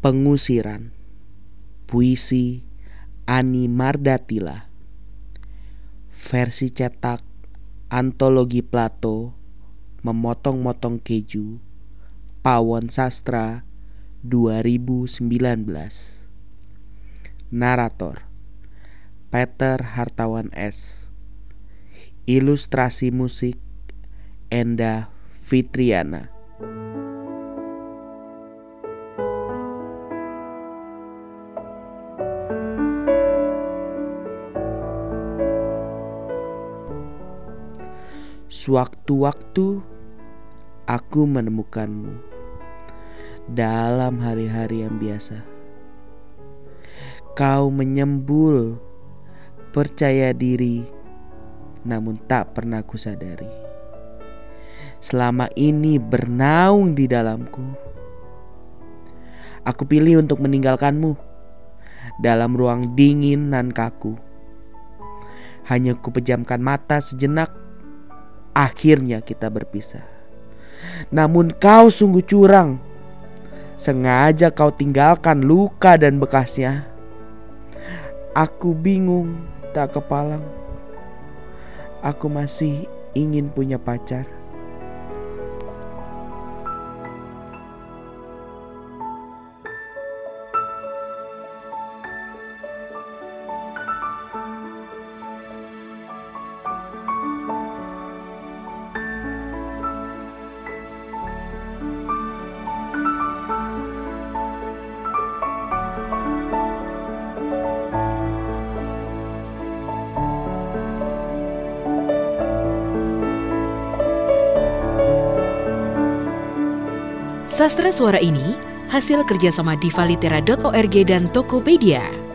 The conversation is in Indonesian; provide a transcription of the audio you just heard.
Pengusiran Puisi Ani Mardatila Versi cetak Antologi Plato Memotong-motong keju Pawon Sastra 2019 Narator Peter Hartawan S. Ilustrasi musik Enda Fitriana Sewaktu-waktu aku menemukanmu dalam hari-hari yang biasa. Kau menyembul, percaya diri, namun tak pernah kusadari. Selama ini bernaung di dalamku. Aku pilih untuk meninggalkanmu dalam ruang dingin dan kaku. Hanya kupejamkan mata sejenak Akhirnya kita berpisah. Namun kau sungguh curang. Sengaja kau tinggalkan luka dan bekasnya. Aku bingung tak kepalang. Aku masih ingin punya pacar. Sastra suara ini hasil kerjasama divalitera.org dan Tokopedia.